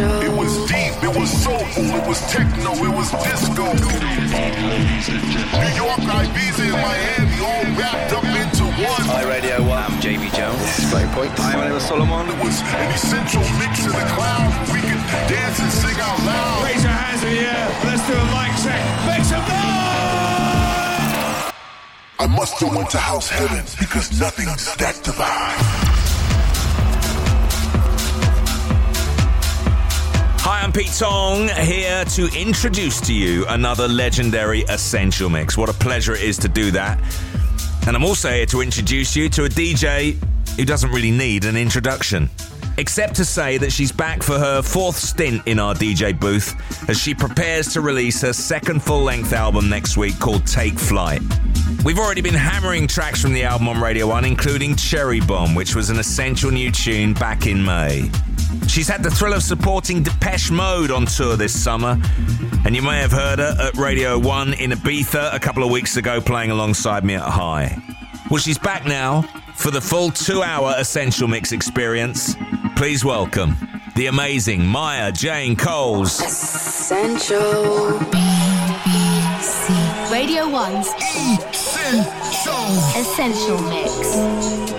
Essential. It was deep, it was soulful, it was techno, it was disco. New York, Ibiza, and Miami all wrapped up into one. Hi Radio 1, I'm JB Jones. This is Break Point. Hi, my name is Solomon. It was an essential mix in the cloud. We could dance and sing out loud. Raise your hands in the air. Let's do a mic check. Make some noise! I must have went to house heaven because nothing's that divine. I'm Pete Tong here to introduce to you another legendary Essential Mix. What a pleasure it is to do that. And I'm also here to introduce you to a DJ who doesn't really need an introduction. Except to say that she's back for her fourth stint in our DJ booth as she prepares to release her second full length album next week called Take Flight. We've already been hammering tracks from the album on Radio 1, including Cherry Bomb, which was an essential new tune back in May. She's had the thrill of supporting Depeche Mode on tour this summer, and you may have heard her at Radio 1 in Ibiza a couple of weeks ago playing alongside me at High. Well, she's back now for the full two hour Essential Mix experience. Please welcome the amazing Maya Jane Coles. Essential. BBC. Radio 1's Essential Mix.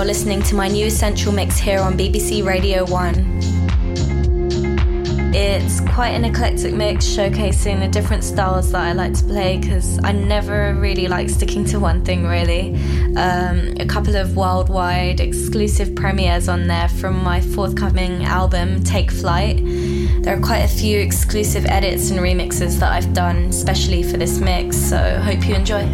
You're listening to my new Essential Mix here on BBC Radio 1. It's quite an eclectic mix showcasing the different styles that I like to play because I never really like sticking to one thing, really. Um, a couple of worldwide exclusive premieres on there from my forthcoming album, Take Flight. There are quite a few exclusive edits and remixes that I've done, especially for this mix, so hope you enjoy.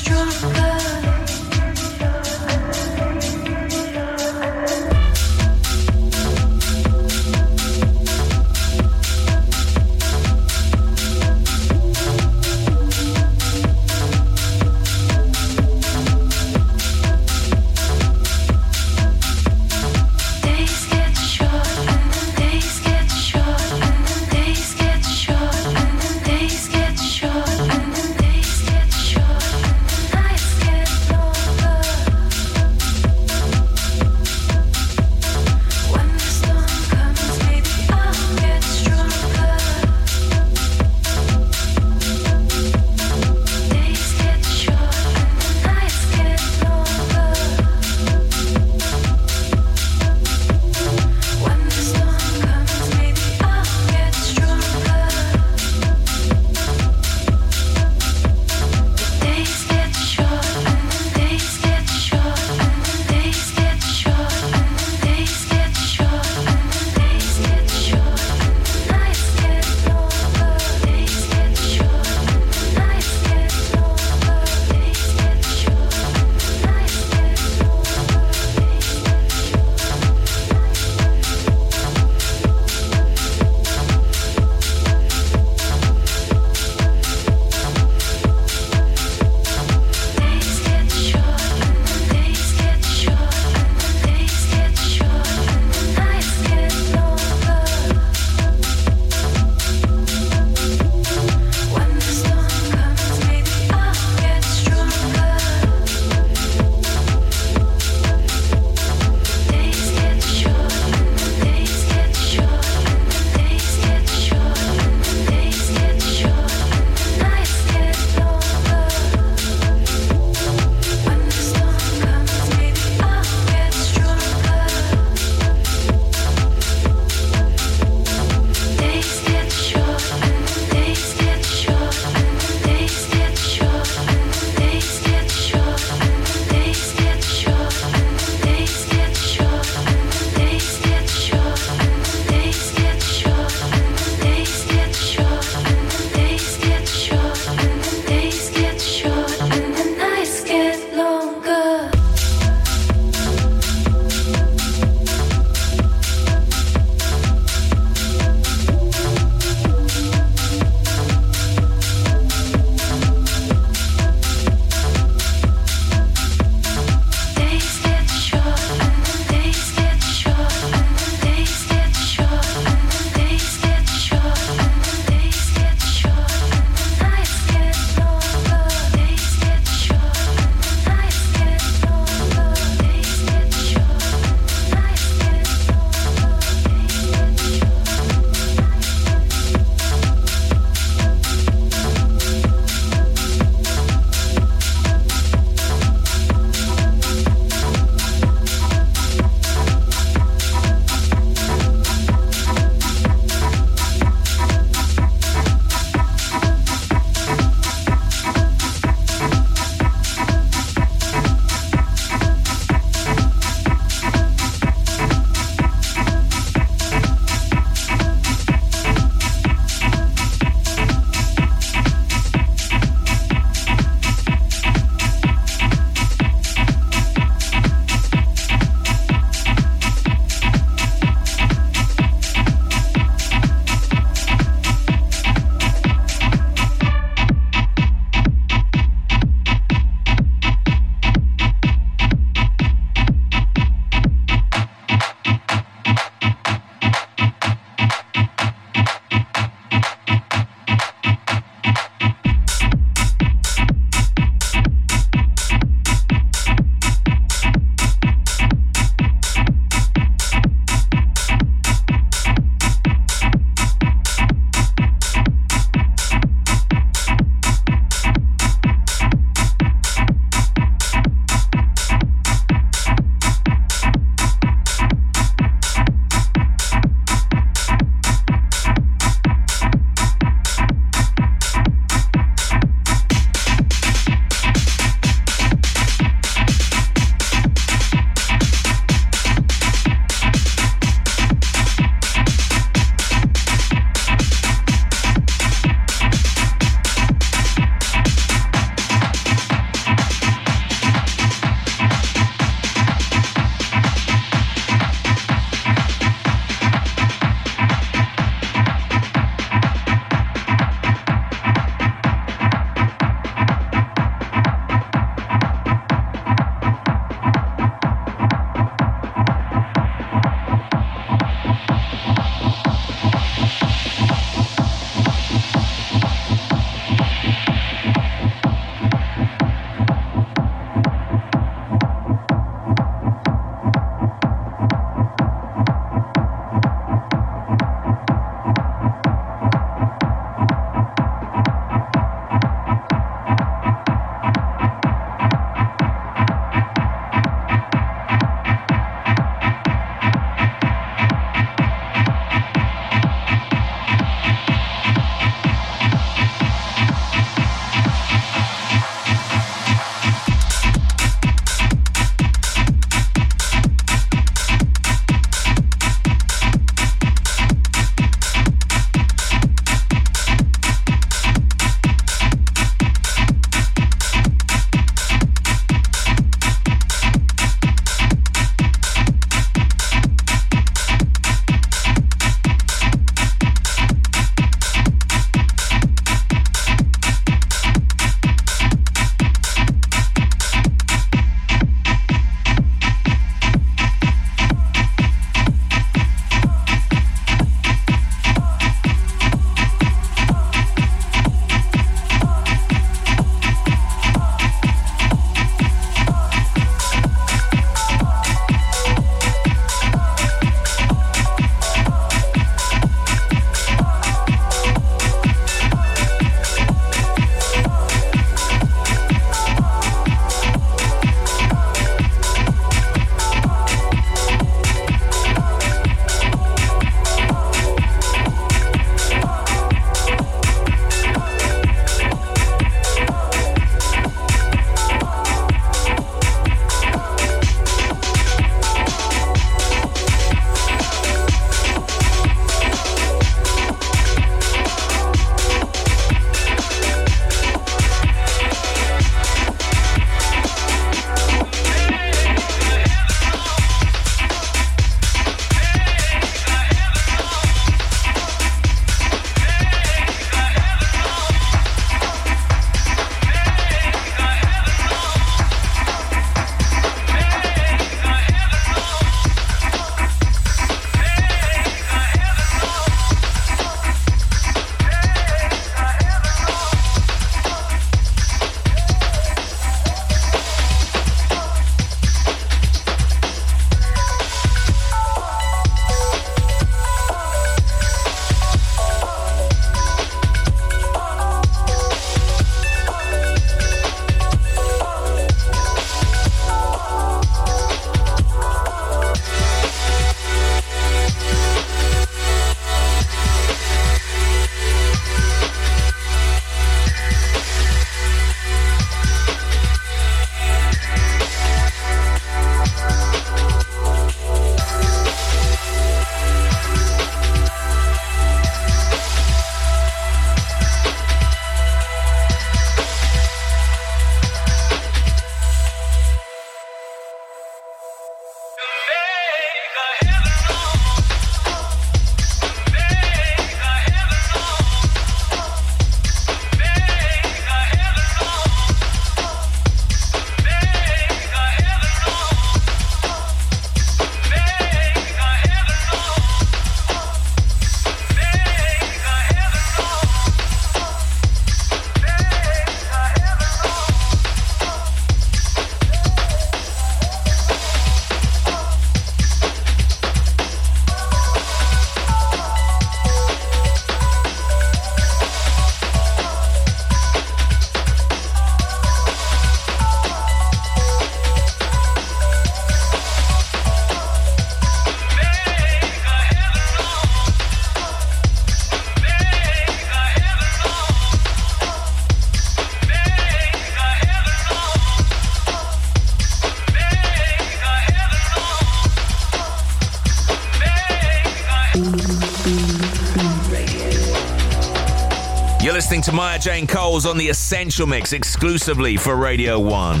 Listening to Maya Jane Coles on the Essential Mix exclusively for Radio 1.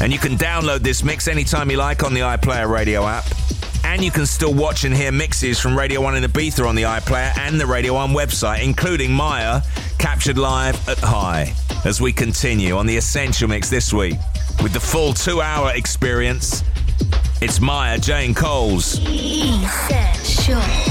And you can download this mix anytime you like on the iPlayer Radio app. And you can still watch and hear mixes from Radio 1 in Ibiza on the iPlayer and the Radio 1 website, including Maya, captured live at Hï. As we continue on the Essential Mix this week with the full two hour experience, it's Maya Jane Coles. Essential.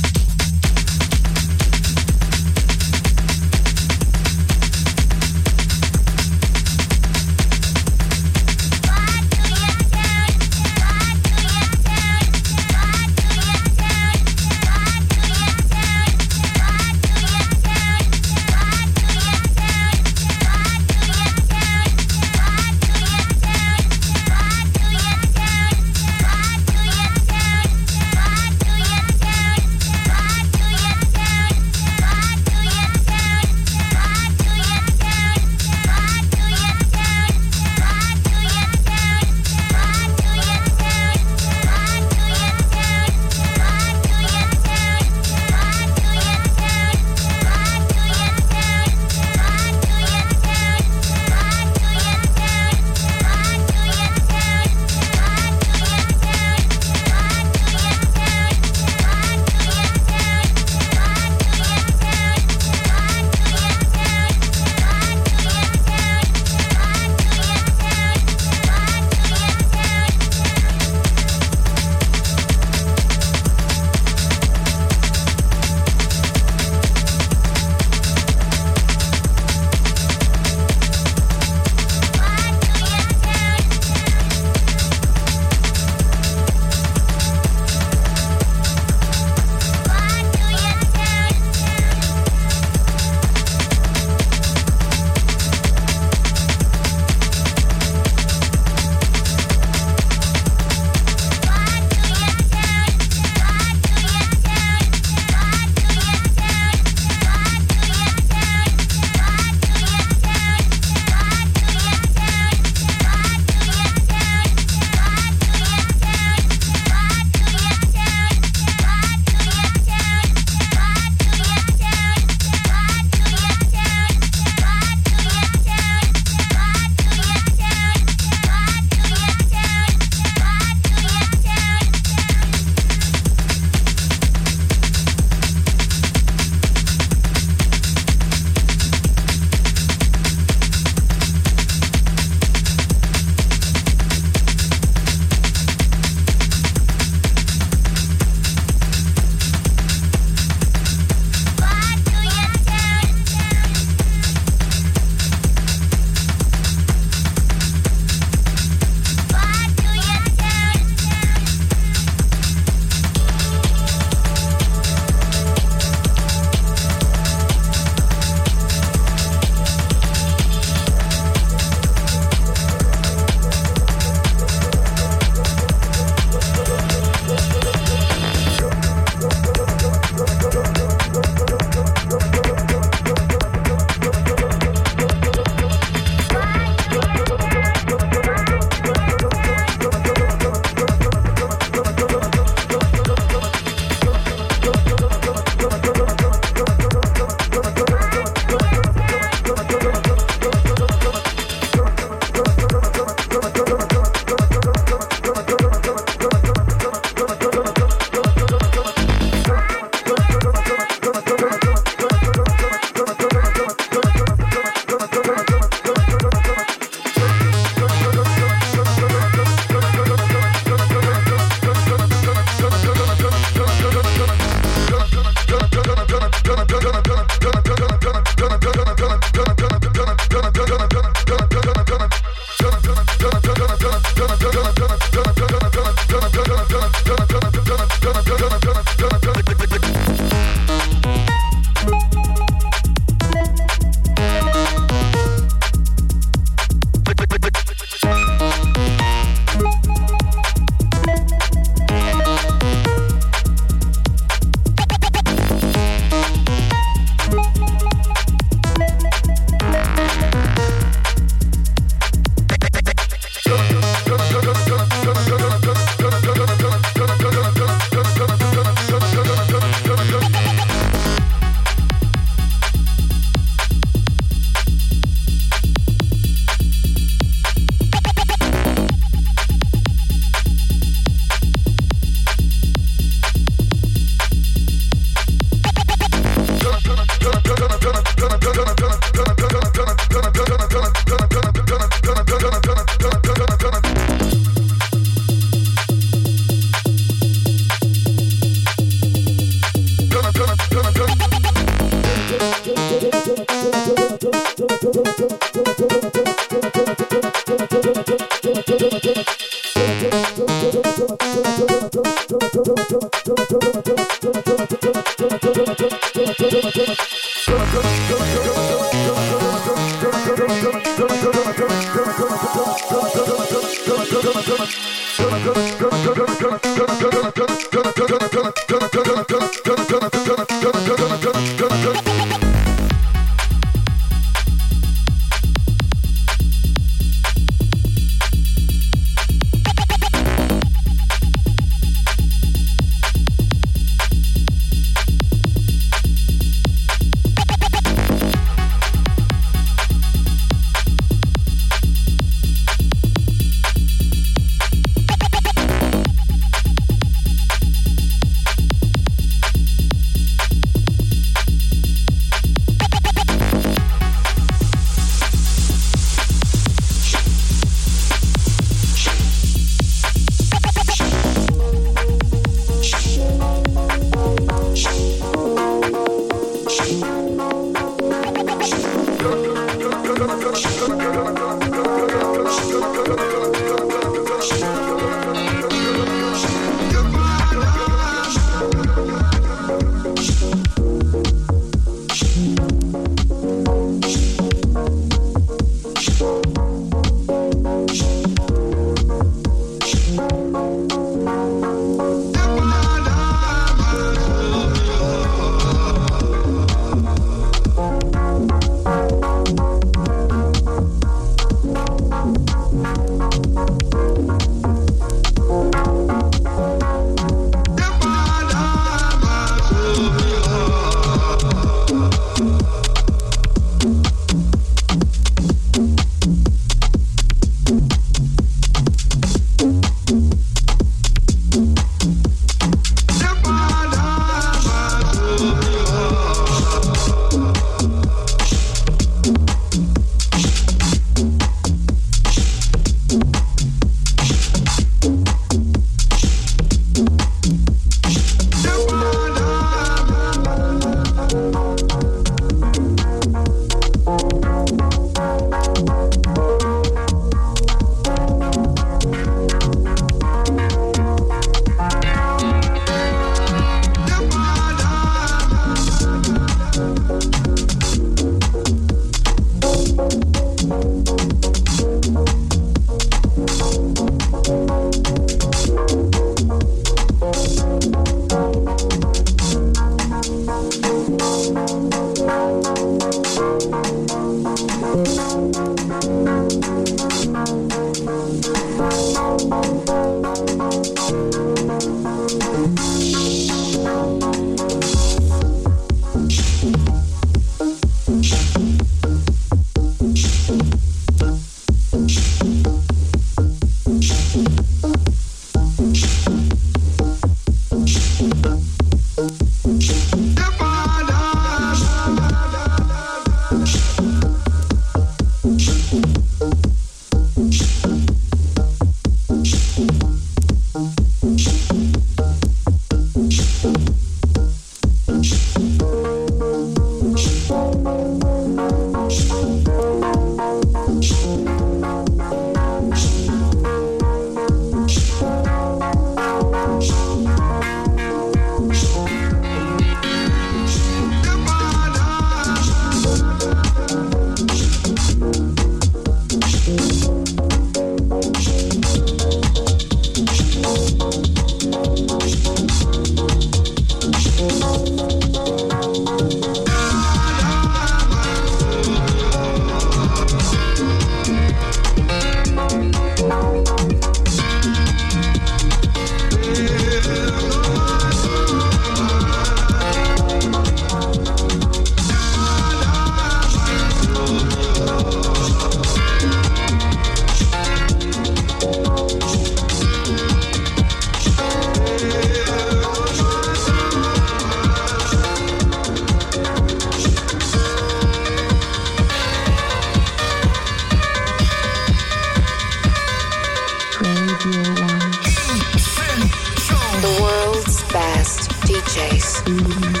fast DJs.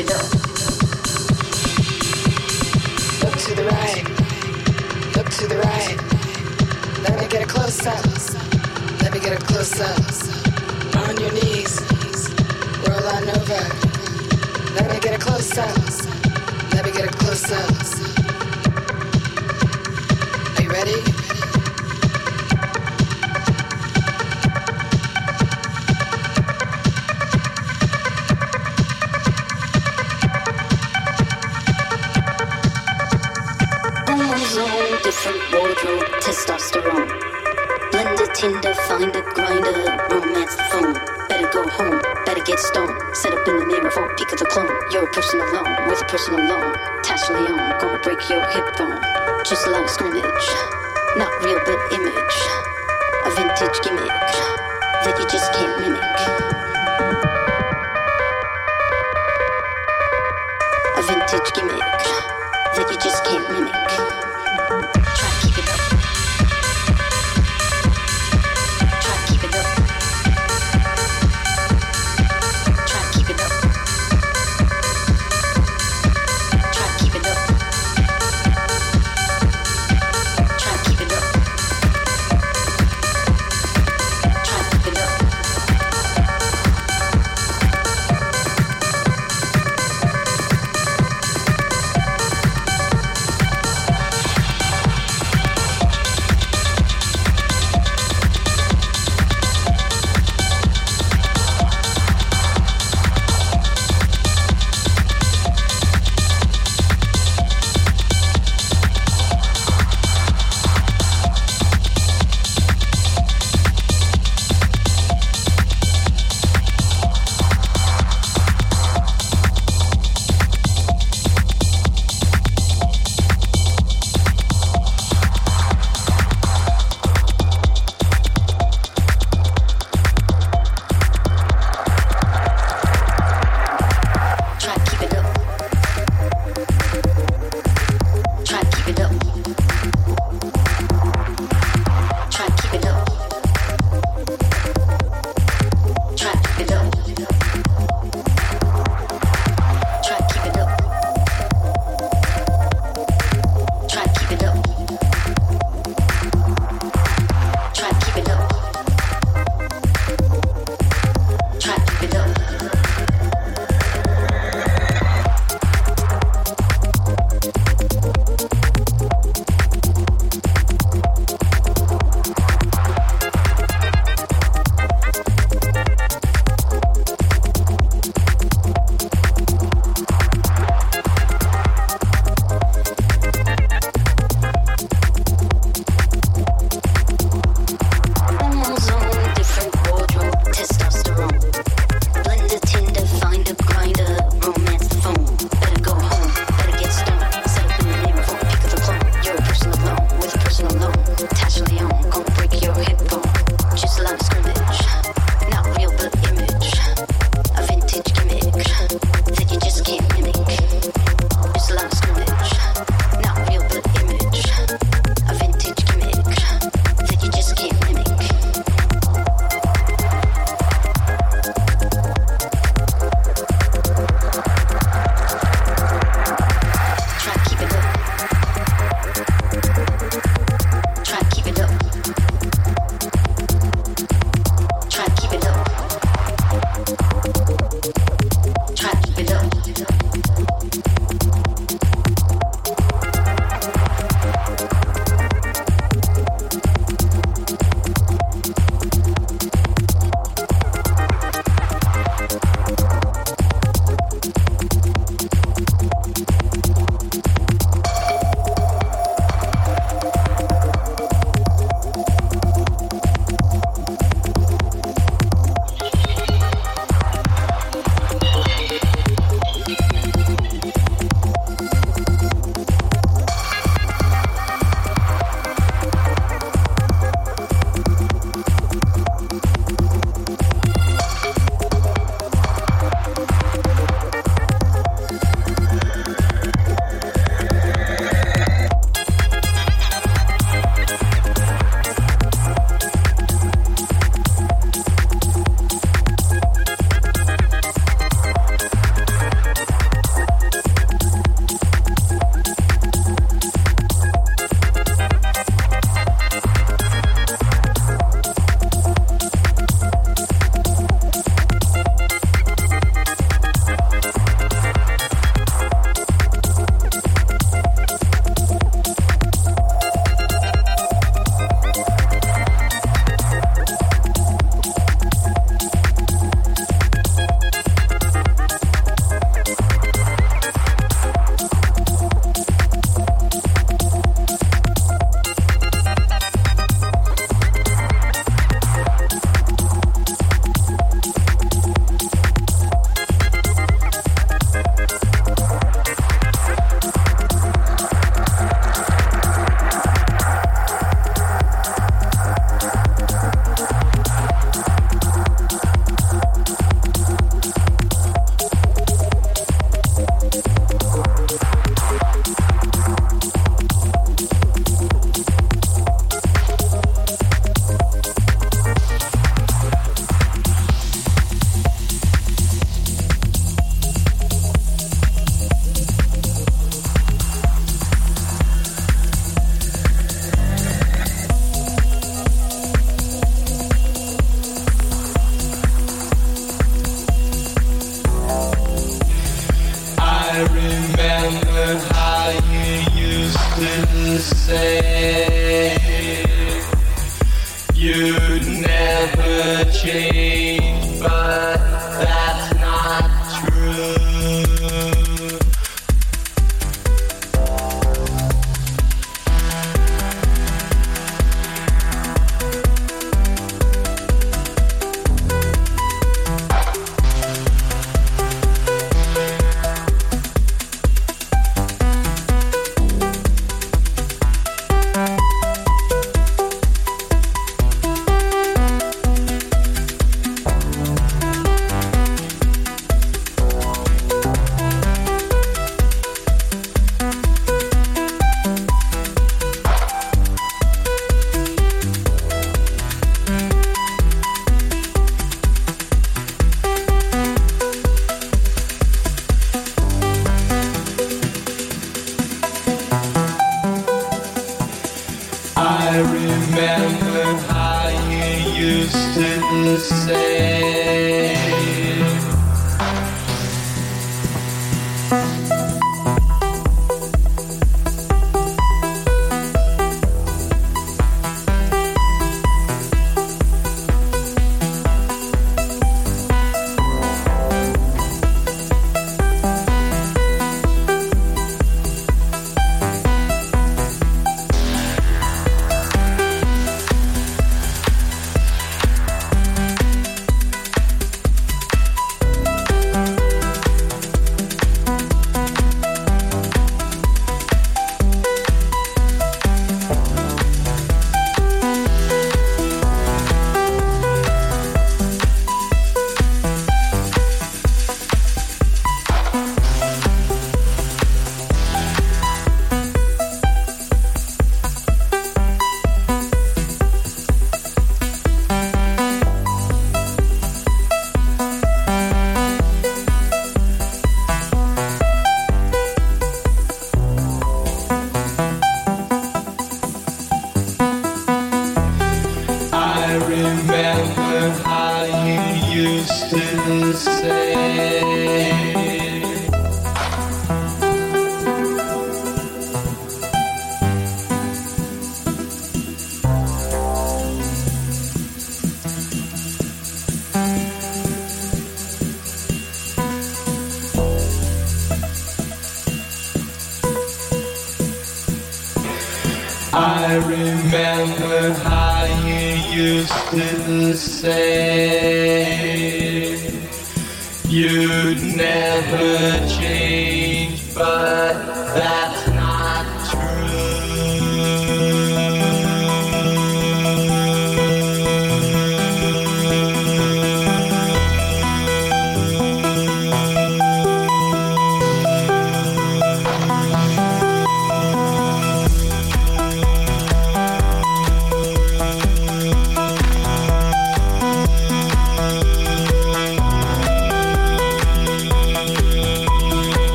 Look to the right. Look to the right. Let me get a close up. Let me get a close up. On your knees. Roll on over. Let me get a close up. Let me get a close up. Are you ready? Wardrobe, testosterone. Blender, Tinder, Finder, grinder, romance the phone. Better go home, better get stoned. Set up in the mirror for peek of the clone. You're a person alone with a personal loan. Tasha Leon, gonna break your hip bone. Just like scrimmage, not real but image. A vintage gimmick that you just can't mimic. Say.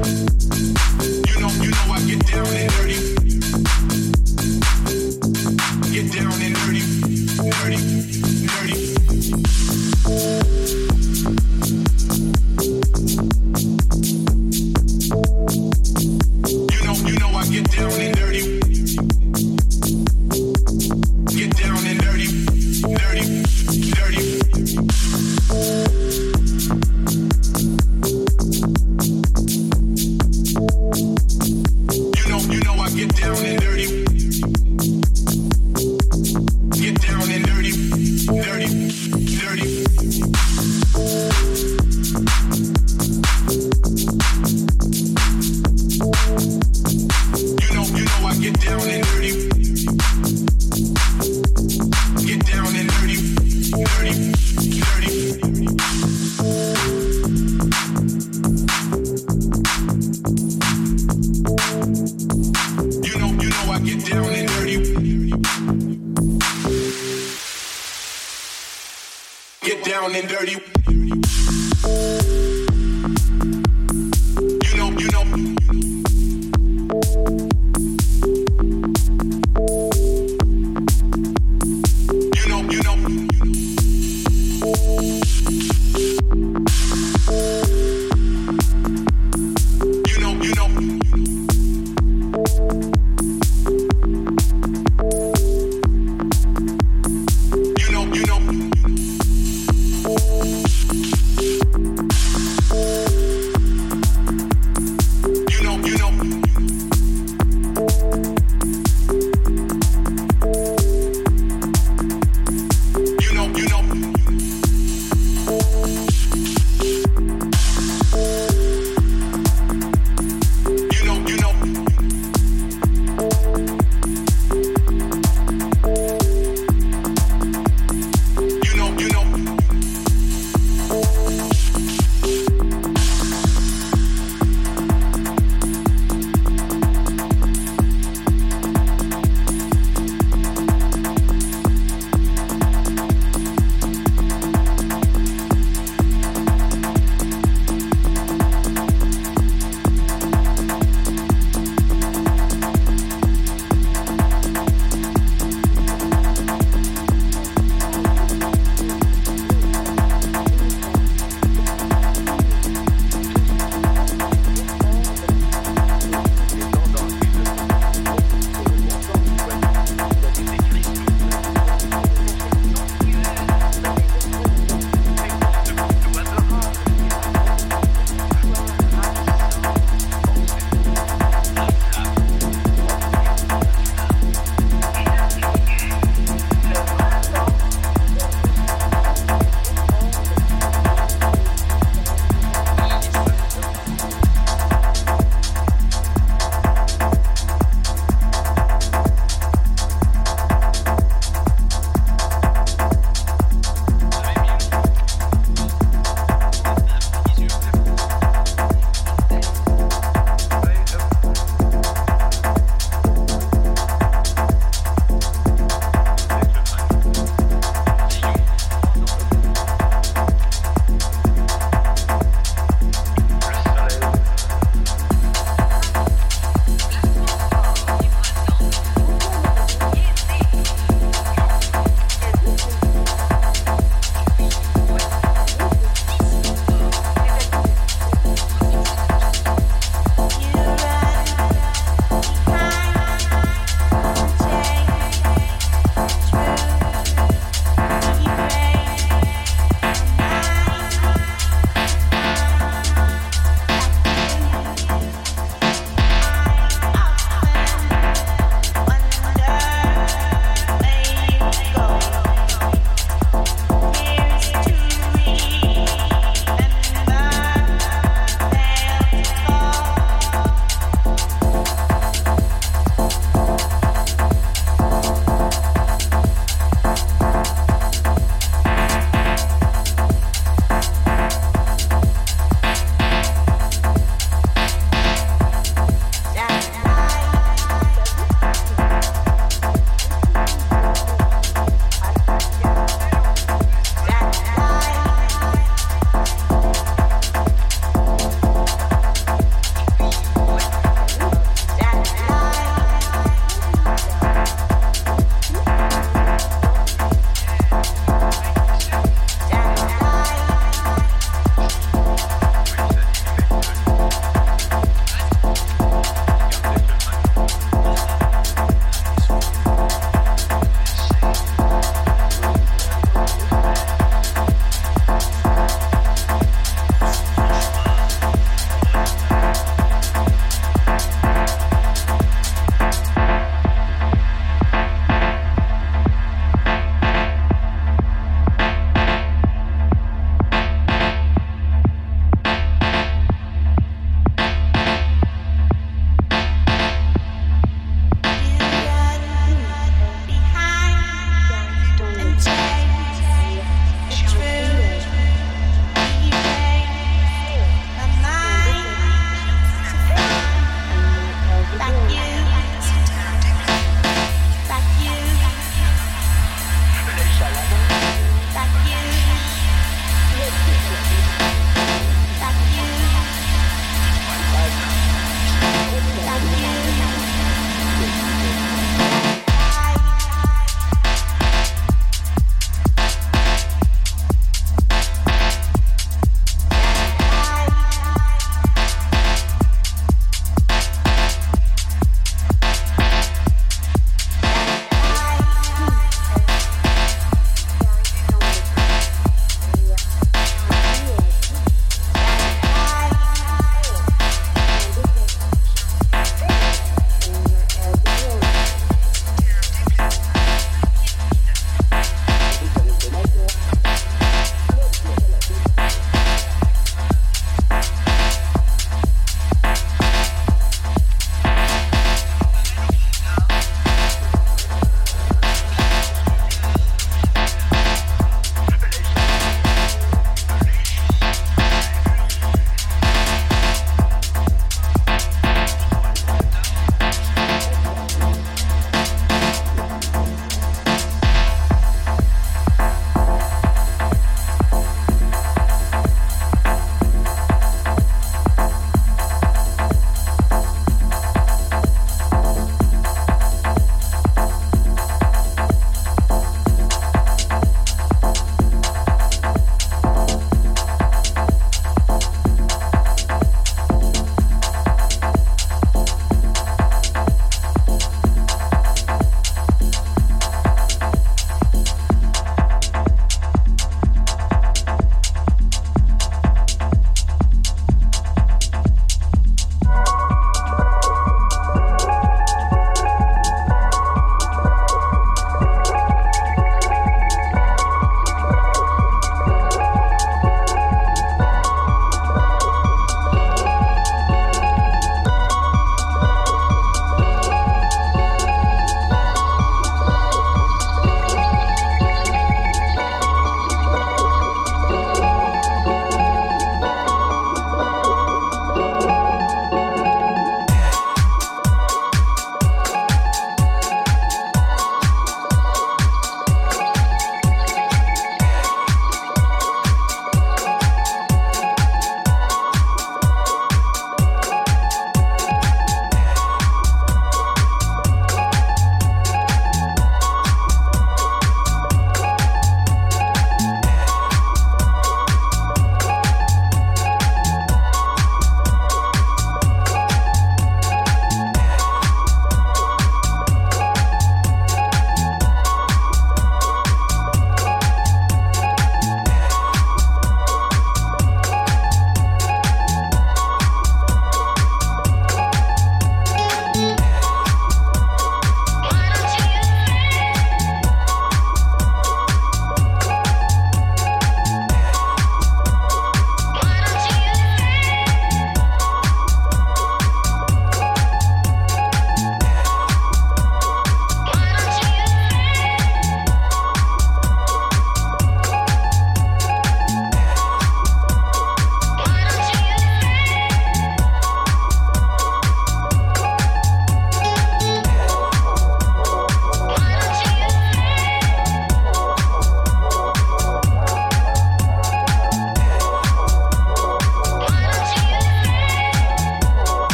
You know, you know I get down and dirty.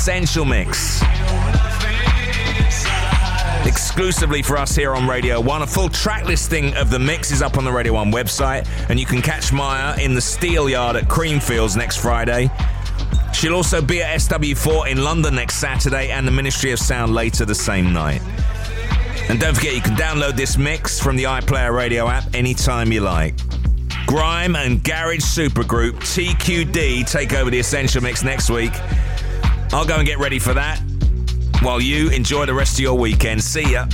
Essential Mix. exclusively for us here on Radio 1. A full track listing of the mix is up on the Radio 1 website, and you can catch Maya in the Steel Yard at Creamfields next Friday. She'll also be at SW4 in London next Saturday and the Ministry of Sound later the same night. And don't forget, you can download this mix from the iPlayer radio app anytime you like. Grime and Garage Supergroup TQD take over the Essential Mix next week. I'll go and get ready for that while you enjoy the rest of your weekend. See ya.